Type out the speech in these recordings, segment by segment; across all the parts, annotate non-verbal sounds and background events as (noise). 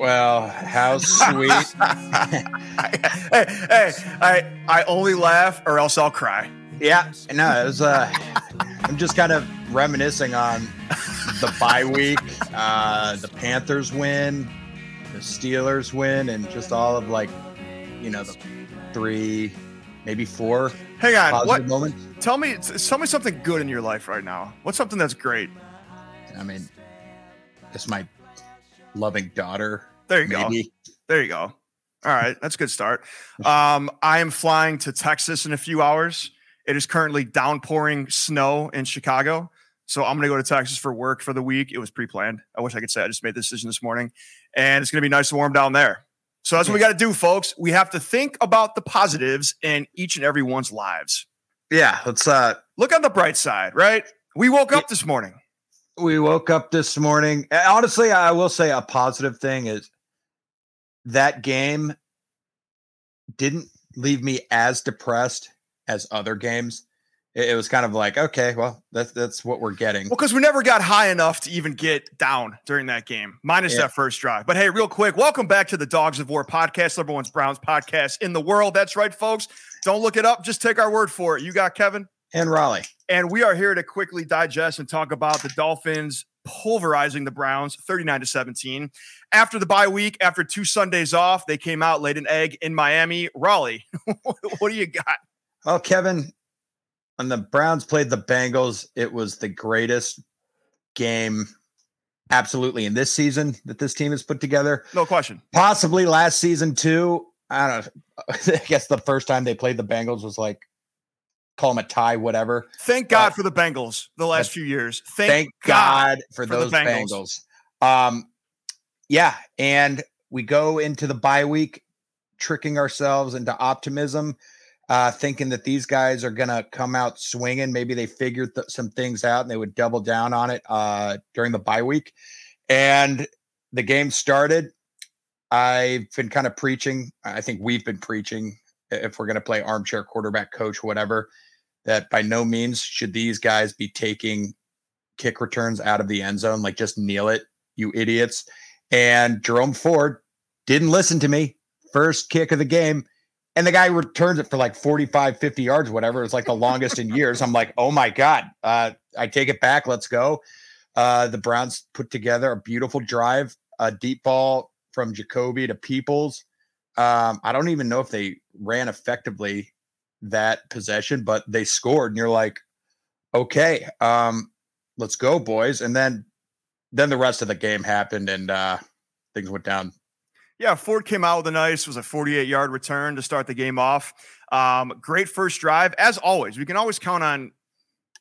Well, how sweet. (laughs) hey, hey, I I only laugh or else I'll cry. yeah, no, it was. Uh, I'm just kind of reminiscing on the bye week, uh, the Panthers win, the Steelers win, and just all of like, you know, the three, maybe four Hang on, positive what? moments. Tell me, tell me something good in your life right now. What's something that's great? I mean, it's my loving daughter. There you go. There you go. All right, that's a good start. (laughs) Um, I am flying to Texas in a few hours. It is currently downpouring snow in Chicago. So I'm going to go to Texas for work for the week. It was pre-planned. I wish I could say I just made the decision this morning, and it's going to be nice and warm down there. So that's what we got to do, folks. We have to think about the positives in each and every one's lives. Yeah, let's. uh Look on the bright side, right? We woke up this morning. we woke up this morning. Honestly, I will say a positive thing is that game didn't leave me as depressed as other games. It, it was kind of like, okay, well, that's that's what we're getting. Well, because we never got high enough to even get down during that game, minus Yeah. that first drive. But hey, real quick, welcome back to the Dogs of War podcast, number one's Browns podcast in the world. That's right, folks. Don't look it up. Just take our word for it. You got Kevin. And Raleigh, And we are here to quickly digest and talk about the Dolphins pulverizing the Browns 39 to 17. After the bye week, after two Sundays off, they came out, laid an egg in Miami. Raleigh, (laughs) what do you got? well, Kevin, when the Browns played the Bengals, it was the greatest game, absolutely, in this season that this team has put together. No question. possibly last season too. I don't know. (laughs) I guess the first time they played the Bengals was like call them a tie, whatever. Thank God Uh, for the Bengals the last few years. Thank, Thank, God, for, for those Bengals. Bengals. Um, yeah, and we go into the bye week tricking ourselves into optimism, uh, thinking that these guys are gonna come out swinging. Maybe they figured th- some things out and they would double down on it uh, during the bye week. And the game started. I've been kind of preaching. I think we've been preaching. If we're going to play armchair quarterback coach, whatever, that by no means should these guys be taking kick returns out of the end zone. Like, just kneel it, you idiots. And Jerome Ford didn't listen to me. First kick of the game. And the guy returns it for like 45, 50 yards, whatever. It's like the longest in years. I'm like, oh my God. Uh, I take it back. Let's go. Uh, the Browns put together a beautiful drive, a deep ball from Jacoby to Peoples. Um, I don't even know if they ran effectively that possession, but they scored, and you're like, okay, um, let's go, boys. And then then the rest of the game happened and uh things went down. Yeah, Ford came out with a nice, was a 48 yard return to start the game off. Um, great first drive. As always, we can always count on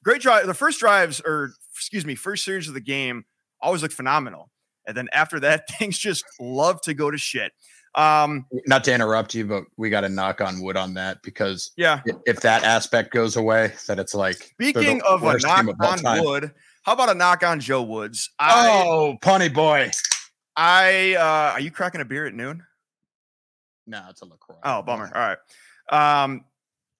great drive. The first drives, or excuse me, first series of the game always look phenomenal. And then after that, (laughs) things just love to go to shit. Um, Not to interrupt you, but we got to knock on wood on that because yeah. if that aspect goes away, that it's like they're the Speaking of a knock of on time. wood, how about a knock on Joe Woods? I, Oh, punny boy. I, uh, are you cracking a beer at noon? No, it's a LaCroix. Oh, bummer. All right. Um,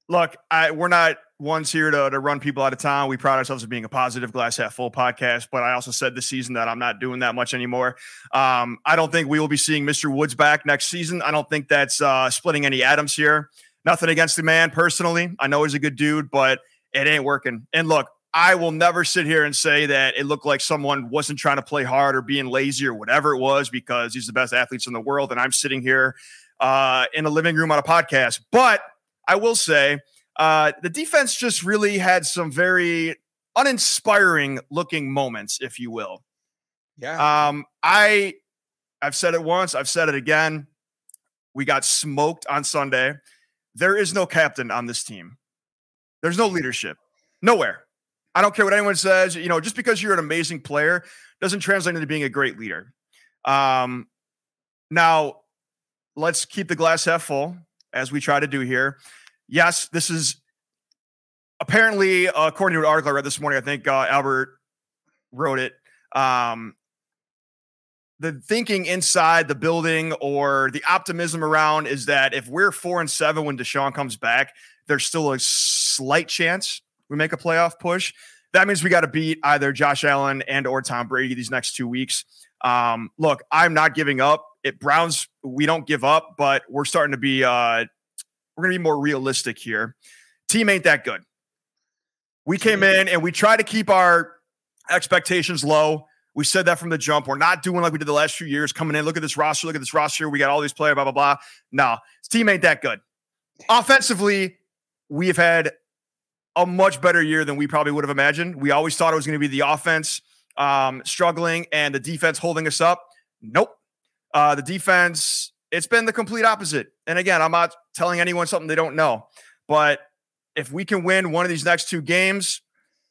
look, I we're not ones here to, to run people out of town. We pride ourselves as being a positive glass half full podcast, but I also said this season that I'm not doing that much anymore. Um, I don't think we will be seeing Mr. Woods back next season. I don't think that's uh, splitting any atoms here. Nothing against the man personally. I know he's a good dude, but it ain't working. And look, I will never sit here and say that it looked like someone wasn't trying to play hard or being lazy or whatever it was because he's the best athletes in the world. And I'm sitting here uh, in a living room on a podcast. But I will say uh, the defense just really had some very uninspiring looking moments, if you will. Yeah. Um, I I've said it once, I've said it again. We got smoked on Sunday. There is no captain on this team. There's no leadership. Nowhere. I don't care what anyone says. You know, just because you're an amazing player doesn't translate into being a great leader. Um, now, let's keep the glass half full as we try to do here. Yes, this is apparently, uh, according to an article I read this morning, I think uh, Albert wrote it. Um, the thinking inside the building or the optimism around is that if we're four and seven when Deshaun comes back, there's still a slight chance we make a playoff push. That means we got to beat either Josh Allen and or Tom Brady these next two weeks. Um, look, I'm not giving up. It Browns, we don't give up, but we're starting to be uh we're gonna be more realistic here. Team ain't that good. We came in and we try to keep our expectations low. We said that from the jump. We're not doing like we did the last few years, coming in. Look at this roster. Look at this roster. We got all these players, blah, blah, blah. No, this team ain't that good. Offensively, we have had a much better year than we probably would have imagined. We always thought it was going to be the offense um, struggling and the defense holding us up. Nope. Uh, the defense, it's been the complete opposite. And again, I'm not telling anyone something they don't know, but if we can win one of these next two games,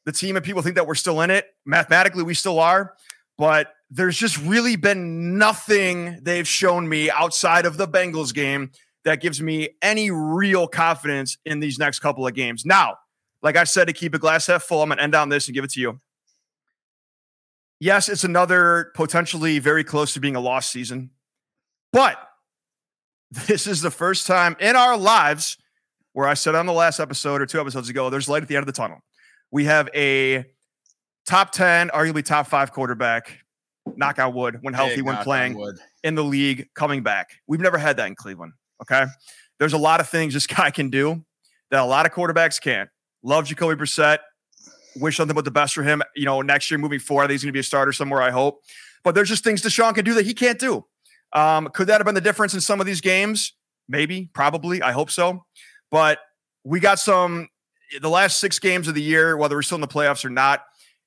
the team and people think that we're still in it. Mathematically, we still are, but there's just really been nothing they've shown me outside of the Bengals game that gives me any real confidence in these next couple of games. Now, like I said, to keep a glass half full, I'm going to end on this and give it to you. Yes, it's another potentially very close to being a lost season, but (laughs) this is the first time in our lives where I said on the last episode or two episodes ago, there's light at the end of the tunnel. We have a top 10, arguably top five quarterback, knockout wood, when healthy, Big when playing in the league, coming back. We've never had that in Cleveland. Okay. There's a lot of things this (laughs) guy can do that a lot of quarterbacks can't. Love Jacoby Brissett. Wish nothing but the best for him. You know, next year moving forward, I think he's going to be a starter somewhere, I hope. But there's just things Deshaun can do that he can't do. Um, could that have been the difference in some of these games? Maybe, probably. I hope so. But we got some, the last six games of the year, whether we're still in the playoffs or not,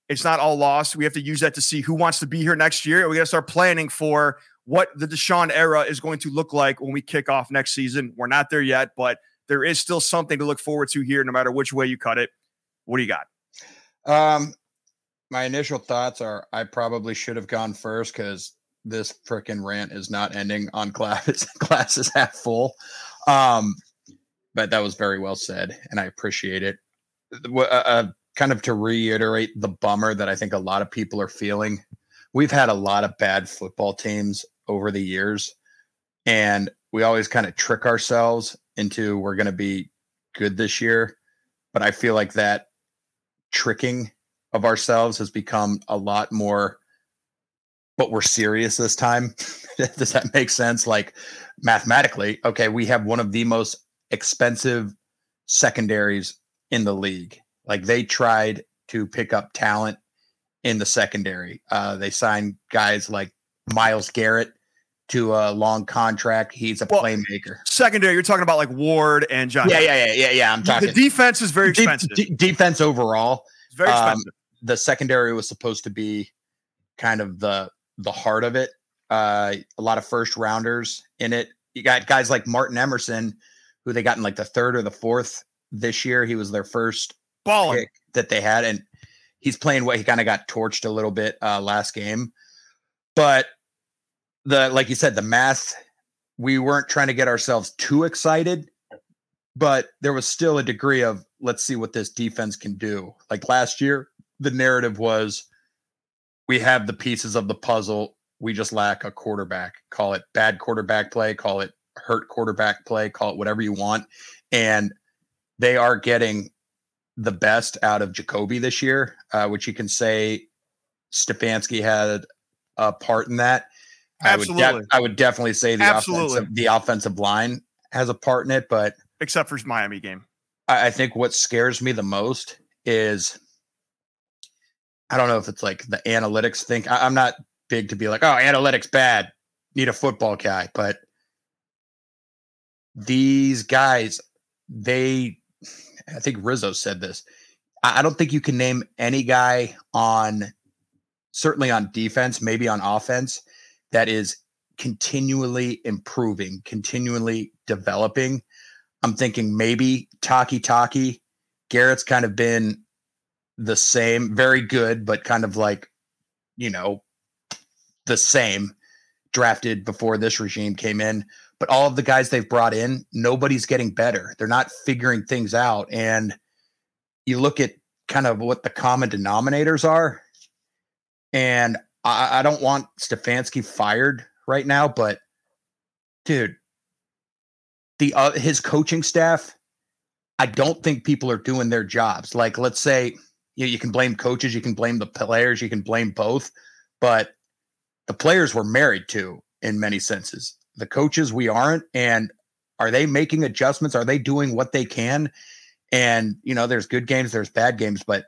it's not all lost. We have to use that to see who wants to be here next year. We got to start planning for what the Deshaun era is going to look like when we kick off next season. We're not there yet, but there is still something to look forward to here, no matter which way you cut it. What do you got? Um, my initial thoughts are I probably should have gone first because this freaking rant is not ending on class (laughs) classes half full. Um, but that was very well said, and I appreciate it. Uh, uh, kind of to reiterate the bummer that I think a lot of people are feeling. We've had a lot of bad football teams over the years, and we always kind of trick ourselves into we're going to be good this year. But I feel like that tricking of ourselves has become a lot more but we're serious this time (laughs) does that make sense like mathematically okay we have one of the most expensive secondaries in the league like they tried to pick up talent in the secondary uh, they signed guys like Myles Garrett to a long contract he's a Well, playmaker Secondary, you're talking about like Ward and John. yeah yeah yeah yeah yeah i'm talking The defense is very expensive. de- defense overall it's very um, expensive. the secondary was supposed to be kind of the the heart of it. Uh, a lot of first rounders in it. You got guys like Martin Emerson, who they got in like the third or the fourth this year. He was their first pick that they had, and he's playing what he kind of got torched a little bit uh, last game. But the like you said, the math, we weren't trying to get ourselves too excited, but there was still a degree of let's see what this defense can do. Like last year, the narrative was we have the pieces of the puzzle. We just lack a quarterback. Call it bad quarterback play, call it hurt quarterback play, call it whatever you want. And they are getting the best out of Jacoby this year, uh, which you can say Stefanski had a part in that. I would, Absolutely. def- I would definitely say the Absolutely. offensive, the offensive line has a part in it, but except for his Miami game. I, I think what scares me the most is I don't know if it's like the analytics thing. I, I'm not big to be like, oh, analytics bad, need a football guy, but these guys, they, I think Rizzo said this. I, I don't think you can name any guy on, certainly on defense, maybe on offense, that is continually improving, continually developing. I'm thinking maybe Taki Taki. Garrett's kind of been the same, very good, but kind of like, you know, the same. drafted before this regime came in, but all of the guys they've brought in, nobody's getting better. They're not figuring things out. And you look at kind of what the common denominators are. And I, I don't want Stefanski fired right now, but dude, the uh, his coaching staff, I don't think people are doing their jobs. Like, let's say you, you can blame coaches, you can blame the players, you can blame both, but the players were married to in many senses. The coaches we aren't, and are they making adjustments? Are they doing what they can? And you know, there's good games, there's bad games, but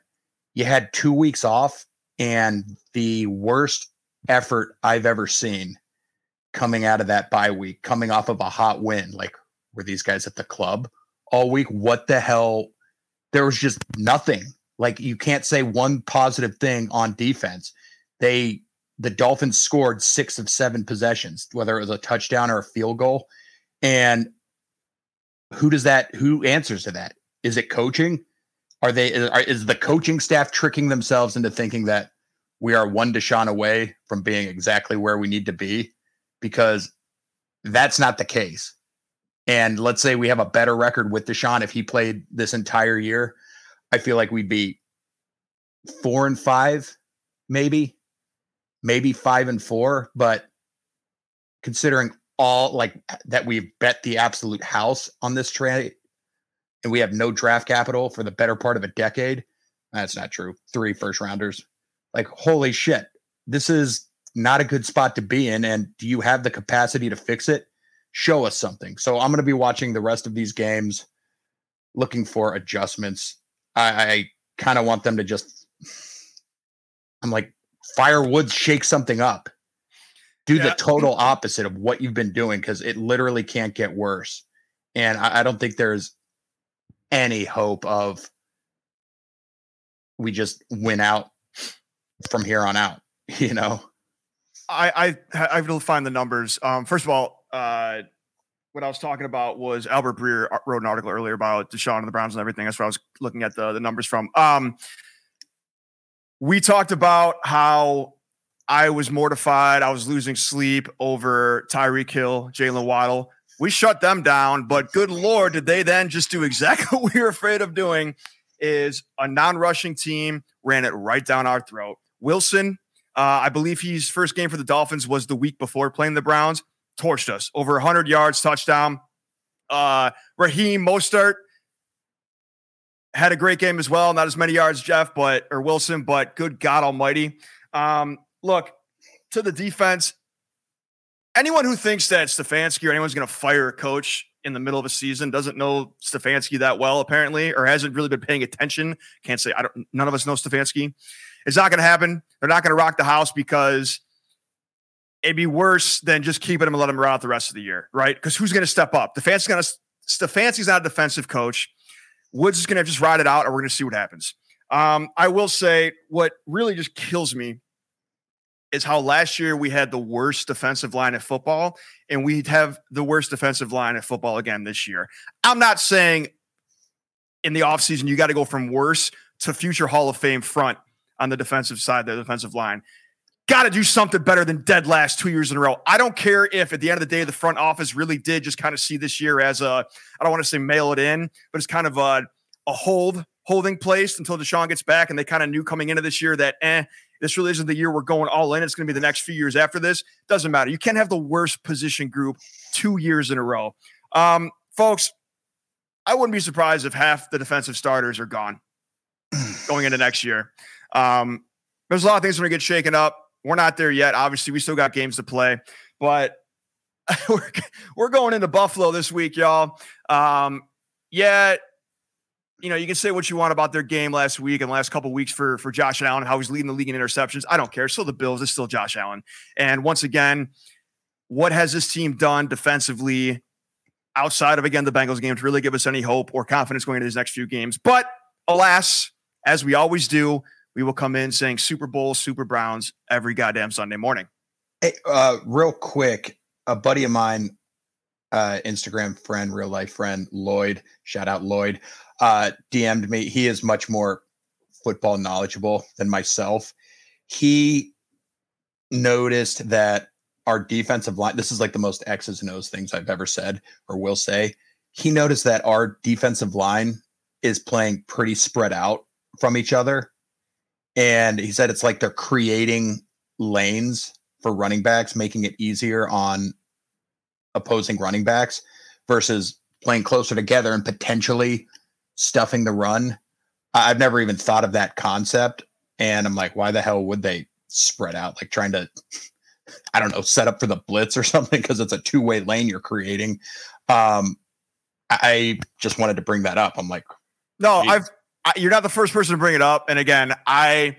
you had two weeks off, and the worst effort I've ever seen coming out of that bye week, coming off of a hot win. Like, were these guys at the club all week? What the hell? There was just nothing. Like, you can't say one positive thing on defense. They, the Dolphins scored six of seven possessions, whether it was a touchdown or a field goal. And who does that, who answers to that? Is it coaching? Are they, are, is the coaching staff tricking themselves into thinking that we are one Deshaun away from being exactly where we need to be? Because that's not the case. And let's say we have a better record with Deshaun if he played this entire year. I feel like we'd be four and five, maybe, maybe five and four. But considering all like that, we've bet the absolute house on this trade and we have no draft capital for the better part of a decade. That's not true. Three first rounders. Like, holy shit, this is not a good spot to be in. And do you have the capacity to fix it? Show us something. So I'm going to be watching the rest of these games, looking for adjustments. I, I kind of want them to just, I'm like, firewood, shake something up. Do yeah. the total opposite of what you've been doing because it literally can't get worse. And I, I don't think there's any hope of we just win out from here on out, (laughs) you know? I I I will find the numbers. Um, first of all, uh, what I was talking about was Albert Breer uh, wrote an article earlier about Deshaun and the Browns and everything. That's what I was looking at the the numbers from. Um, we talked about how I was mortified. I was losing sleep over Tyreek Hill, Jaylen Waddle. We shut them down, but good lord, did they then just do exactly (laughs) what we were afraid of doing? Is a non-rushing team ran it right down our throat. Wilson, uh, I believe his first game for the Dolphins was the week before playing the Browns. Torched us over 100 yards, touchdown. Uh, Raheem Mostert had a great game as well. Not as many yards, Jeff, but or Wilson, but good God Almighty. Um, look to the defense. Anyone who thinks that Stefanski or anyone's going to fire a coach in the middle of a season doesn't know Stefanski that well, apparently, or hasn't really been paying attention. Can't say I don't. None of us know Stefanski. It's not going to happen. They're not going to rock the house because it'd be worse than just keeping him and let him ride out the rest of the year, right? Because who's going to step up? The Stefanski's going to The Stefanski's not a defensive coach. Woods is going to just ride it out, and we're going to see what happens. Um, I will say what really just kills me is how last year we had the worst defensive line of football, and we'd have the worst defensive line of football again this year. I'm not saying in the offseason you got to go from worse to future Hall of Fame front on the defensive side, the defensive line. Got to do something better than dead last two years in a row. I don't care if at the end of the day the front office really did just kind of see this year as a I don't want to say mail it in, but it's kind of a a hold holding place until Deshaun gets back, and they kind of knew coming into this year that eh, this really isn't the year we're going all in. It's going to be the next few years after this. Doesn't matter. You can't have the worst position group two years in a row, um, folks. I wouldn't be surprised if half the defensive starters are gone going into next year. Um, there's a lot of things going to get shaken up. We're not there yet. Obviously, we still got games to play, but (laughs) we're, we're going into Buffalo this week, y'all. Um, yeah, you know, you can say what you want about their game last week and last couple weeks for for Josh Allen, how he's leading the league in interceptions. I don't care. Still the Bills. It's still Josh Allen. And once again, what has this team done defensively outside of again the Bengals game to really give us any hope or confidence going into these next few games? But alas, as we always do, we will come in saying Super Bowl, Super Browns every goddamn Sunday morning. Hey, uh, real quick, a buddy of mine, uh, Instagram friend, real life friend, Lloyd, shout out Lloyd, uh, DM'd me. He is much more football knowledgeable than myself. He noticed that our defensive line. This is like the most X's and O's things I've ever said or will say. He noticed that our defensive line is playing pretty spread out from each other. And he said it's like they're creating lanes for running backs, making it easier on opposing running backs versus playing closer together and potentially stuffing the run. I've never even thought of that concept. And I'm like, why the hell would they spread out? Like trying to, (laughs) I don't know, set up for the blitz or (laughs) something because it's a two way lane you're creating. Um, I just wanted to bring that up. I'm like, no, geez. I've, I, you're not the first person to bring it up. And again, I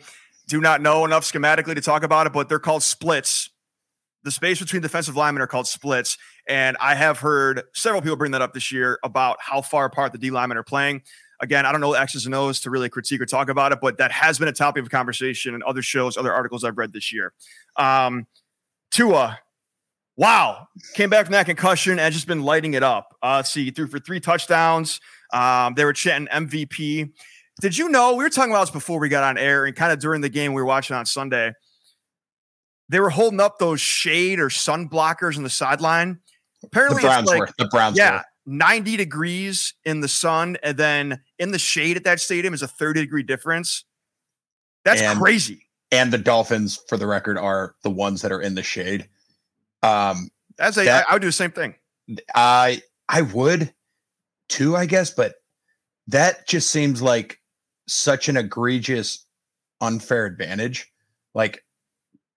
do not know enough schematically to talk about it, but they're called splits. The space between defensive linemen are called splits. And I have heard several people bring that up this year about how far apart the D linemen are playing. Again, I don't know X's and O's to really critique or talk about it, but that has been a topic of conversation in other shows, other articles I've read this year. Um, Tua, wow, came back from that concussion and just been lighting it up. Uh, let's see, threw for three touchdowns. Um, they were chanting MVP. Did you know we were talking about this before we got on air and kind of during the game we were watching on Sunday? They were holding up those shade or sun blockers on the sideline. Apparently, the Browns like, were the Browns. Yeah, were. 90 degrees in the sun, and then in the shade at that stadium is a 30 degree difference. That's and, crazy. And the Dolphins, for the record, are the ones that are in the shade. Um, As a, that, I, I would do the same thing. I I would too, I guess, but that just seems like such an egregious, unfair advantage. Like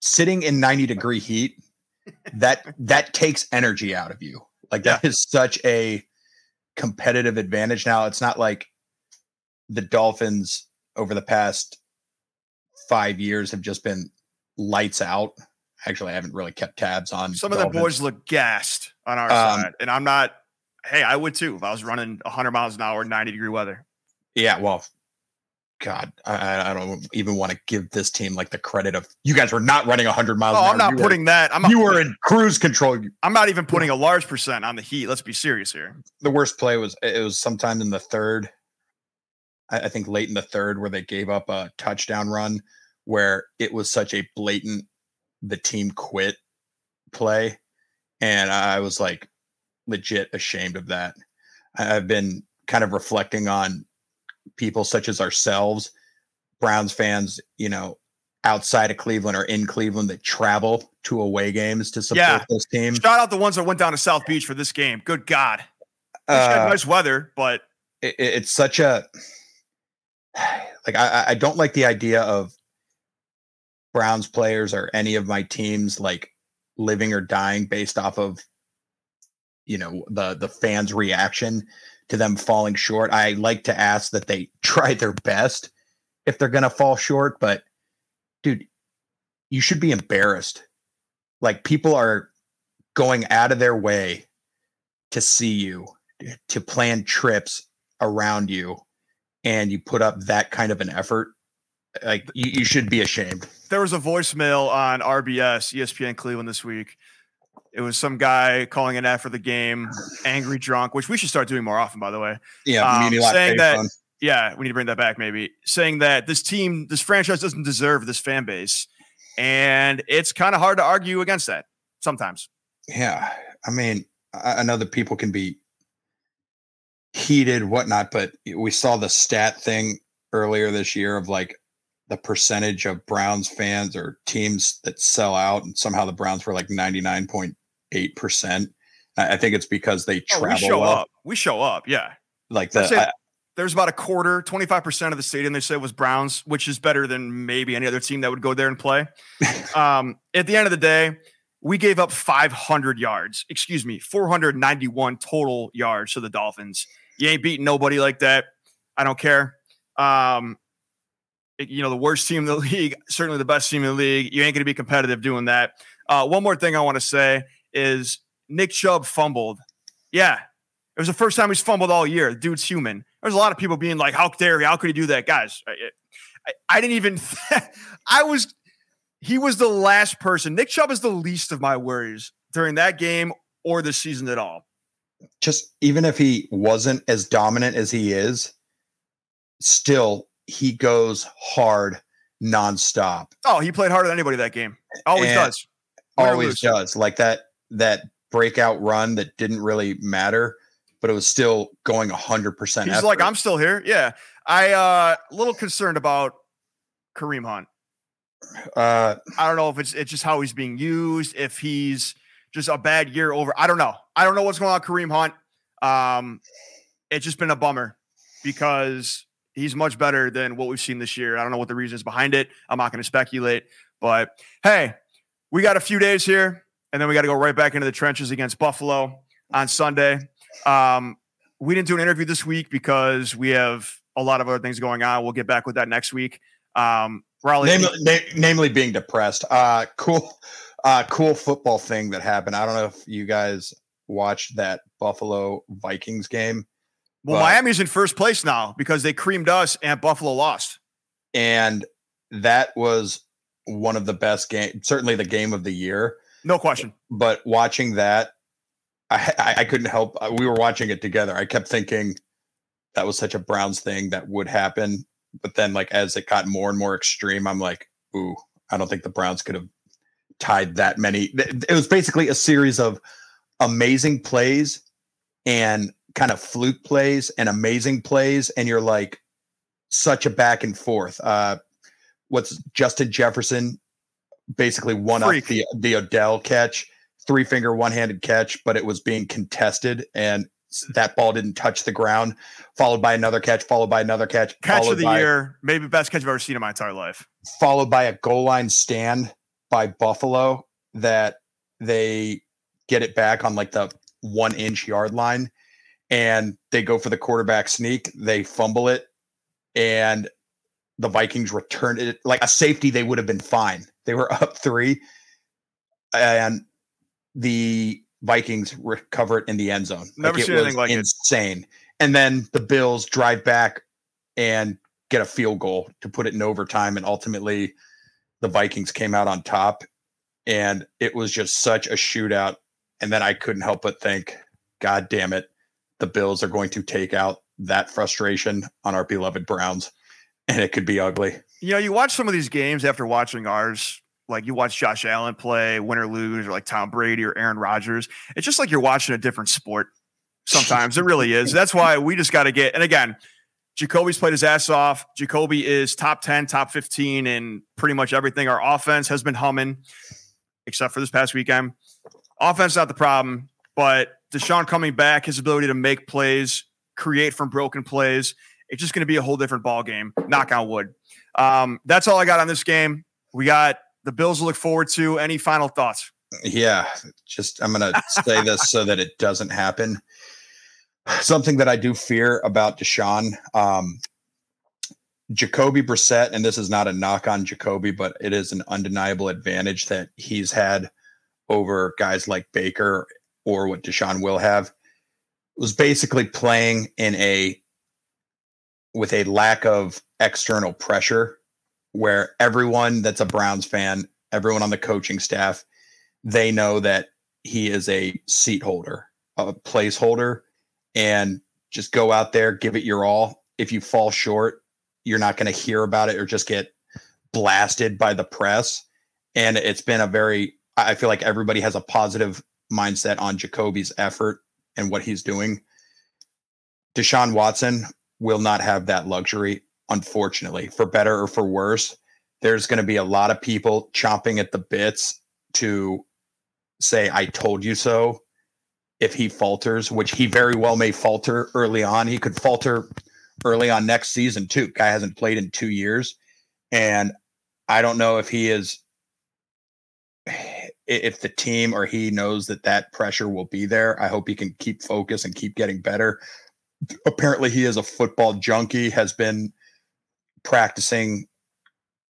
sitting in 90 degree heat, that (laughs) that takes energy out of you. Like that yeah. is such a competitive advantage. Now it's not like the Dolphins over the past five years have just been lights out. Actually, I haven't really kept tabs on some Dolphins. of the boys look gassed on our um, side, and I'm not. Hey, I would too if I was running 100 miles an hour, 90 degree weather. Yeah, well, God, I, I, don't even want to give this team like the credit of you guys were not running 100 miles. Oh, I'm not you putting were, that. I'm you were in cruise control. I'm not even putting a large percent on the heat. Let's be serious here. The worst play was it was sometime in the third. I, I think late in the third where they gave up a touchdown run where it was such a blatant the team quit play, and I was like legit ashamed of that. I've been kind of reflecting on people such as ourselves, Browns fans, you know, outside of Cleveland or in Cleveland that travel to away games to support yeah. this team. Shout out the ones that went down to South Beach for this game. Good God. Uh, nice weather, but it, it's such a (sighs) like I, I don't like the idea of Browns players or any of my teams like living or dying based off of you know the the fans reaction to them falling short. I like to ask that they (laughs) try their best if they're going to fall short, but dude, you should be embarrassed. Like people are going out of their way to see you, to plan trips around you, and you put up that kind of an effort. Like you, you should be ashamed. There was a voicemail on RBS, ESPN Cleveland this week it was some guy calling an after the game, angry drunk, which we should start doing more often, by the way. Yeah, um, saying that. Fun. Yeah, we need to bring that back. Maybe saying that this team, this franchise doesn't deserve this fan base, and it's kind of hard to argue against that sometimes. Yeah, I mean, I, know that people can be heated, whatnot, but we saw the stat thing earlier this year of like the percentage of Browns fans or teams that sell out, and somehow the Browns were like ninety nine point eight percent. I think it's because they travel. Oh, we show well. up. We show up. Yeah. Like that. there's about a quarter, 25% of the stadium they said was Browns, which is better than maybe any other team that would go there and play. (laughs) um, at the end of the day, we gave up 500 yards, excuse me, 491 total yards to the Dolphins. You ain't beating nobody like that. I don't care. Um, you know, the worst team in the (laughs) league, certainly the best team in the league. You ain't going to be competitive doing that. Uh, one more thing I want to say is Nick Chubb fumbled. Yeah, it was the first time he's fumbled all year. The dude's human. There's a lot of people being like, "How dare he? How could he do that?" Guys, I, I, I didn't even. (laughs) I was. He was the last person. Nick Chubb is the least of my worries during that game or this season at all. Just even if he wasn't as dominant as he is, still he goes hard nonstop. Oh, he played harder than anybody that game. Always and, does. always does. Like that that breakout run that didn't really matter, but it was still going hundred percent. He's like, I'm still here. Yeah. I uh a little concerned about Kareem Hunt. Uh I don't know if it's it's just how he's being used, if he's just a bad year over. I don't know. I don't know what's going on Kareem Hunt. Um it's just been a bummer because he's much better than what we've seen this year. I don't know what the reason is behind it. I'm not going to speculate, but hey, we got a few days here, and then we got to go right back into the trenches against Buffalo on Sunday. Um, we didn't do an interview this week because we have a lot of other things going on. We'll get back with that next week. Um, Raleigh, namely, na- namely being depressed. Uh, cool, uh, cool football thing that happened. I don't know if you guys watched that Buffalo Vikings game. Well, Miami's in first place now because they creamed us and Buffalo lost. And that was one of the best games, certainly the game of the year. No question. But watching that, I, I, couldn't help. Uh, we were watching it together. I kept thinking that was such a Browns thing that would happen. But then, like as it got more and more extreme, I'm like, ooh, I don't think the Browns could have tied that many. It was basically a series of amazing plays and kind of fluke plays and amazing plays, and you're like such a back and forth. Uh, what's Justin Jefferson basically one up the the Odell catch, three finger one handed catch, but it was being contested and that ball didn't touch the ground. Followed by another catch, followed by another catch, catch of the by, year, maybe best catch I've ever seen in my entire life. Followed by a goal line stand by Buffalo that they get it back on like the one inch yard line and they go for the quarterback sneak. They fumble it, and the Vikings return it like a safety. They would have been fine. They were (laughs) up three, and the Vikings recover it in the end zone. Never like seen anything like insane. It. And then the Bills drive back and get a field goal to put it in overtime, and ultimately, the Vikings came out on top. And it was just such a shootout. And then I couldn't help but think, God damn it the Bills are going to take out that frustration on our beloved Browns, and it could be ugly. You know, you watch some of these games after watching ours. Like you watch Josh Allen play, win or lose, or like Tom Brady or Aaron Rodgers. It's just like you're watching a different sport. Sometimes it really is. That's why we just got to get. And again, Jacoby's played his ass off. Jacoby is top 10, top 15 in pretty much everything. Our offense has been humming, except for this past weekend. Offense not the problem, but Deshaun coming back, his ability to make plays, create from broken plays, it's just going to be a whole different ball game. Knock on wood. Um, that's all I got on this game. We got the Bills to look forward to. Any final thoughts? Yeah, just I'm going to say this so that it doesn't happen. Something that I do fear about Deshaun, um, Jacoby Brissett, and this is not a knock on Jacoby, but it is an undeniable advantage that he's had over guys like Baker or what Deshaun will have, was basically playing in a with a lack of external pressure where everyone that's a Browns fan, everyone on the coaching staff, they know that he is a seat holder, a placeholder, and just go out there, give it your all. If you fall short, you're not going to hear about it or just get blasted by the press. And it's been a very, I feel like everybody has a positive mindset on Jacoby's effort and what he's doing. Deshaun Watson will not have that luxury, unfortunately, for better or for worse. There's going to be a lot of people chomping at the bits to say, I told you so. If he falters, which he very well may falter early on, he could falter early on next season, too. Guy hasn't played in two years. And I don't know if he is if the team or he knows that that pressure will be there, I hope he can keep focus and keep getting better. Apparently, he is a football junkie, has been practicing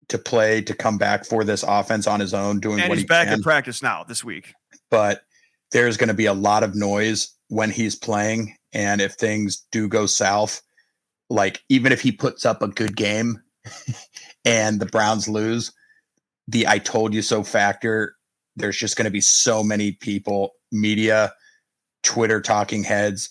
to play to come back for this offense on his own, doing and what he's he back can. in practice now this week. But there's going to be a lot of noise when he's playing, and if things do go south, like even if he puts up a good game (laughs) and the Browns lose, the "I told you so" factor there's just going to be so many people, media, Twitter talking heads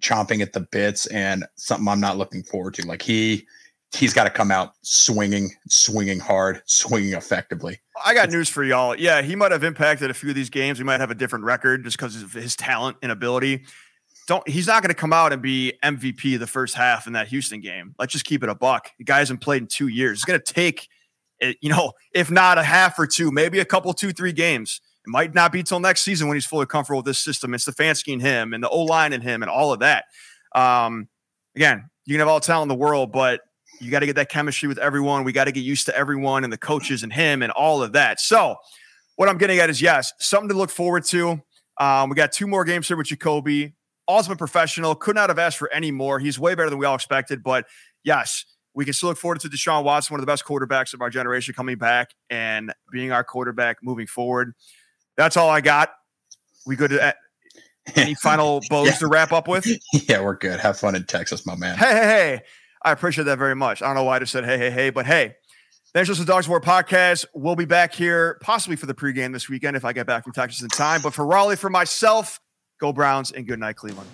chomping at the bits and something I'm not looking forward to. Like he he's got to come out swinging, swinging hard, swinging effectively. I got news for y'all. Yeah, he might have impacted a few of these games. He might have a different record just because of his talent and ability. Don't he's not going to come out and be MVP the first half in that Houston game. Let's just keep it a buck. The guy hasn't played in two years. It's going to take, eh, you know, if not a half or two, maybe a couple, two, three games. It might not be till next season when he's fully comfortable with this system and Stefanski and him and the O line and him and all of that. Um, again, you can have all the talent in the world, but you got to get that chemistry with everyone. We got to get used to everyone and the coaches and him and all of that. So, what I'm getting at is yes, something to look forward to. Um, we got two more games here with Jacoby. Ultimate professional. Could not have asked for any more. He's way better than we all expected. But yes, we can still look forward to Deshaun Watson, one of the best quarterbacks of our generation, coming back and being our quarterback moving forward. That's all I got. We good uh, at (laughs) any final bows yeah. to wrap up with? (laughs) Yeah, we're good. Have fun in Texas, my man. Hey, hey, hey. I appreciate that very much. I don't know why I just said hey, hey, hey, but hey, thanks for the Dogs War podcast. We'll be back here possibly for the pregame this weekend if I get back from Texas in time. But for Raleigh, for myself, go Browns and good night, Cleveland.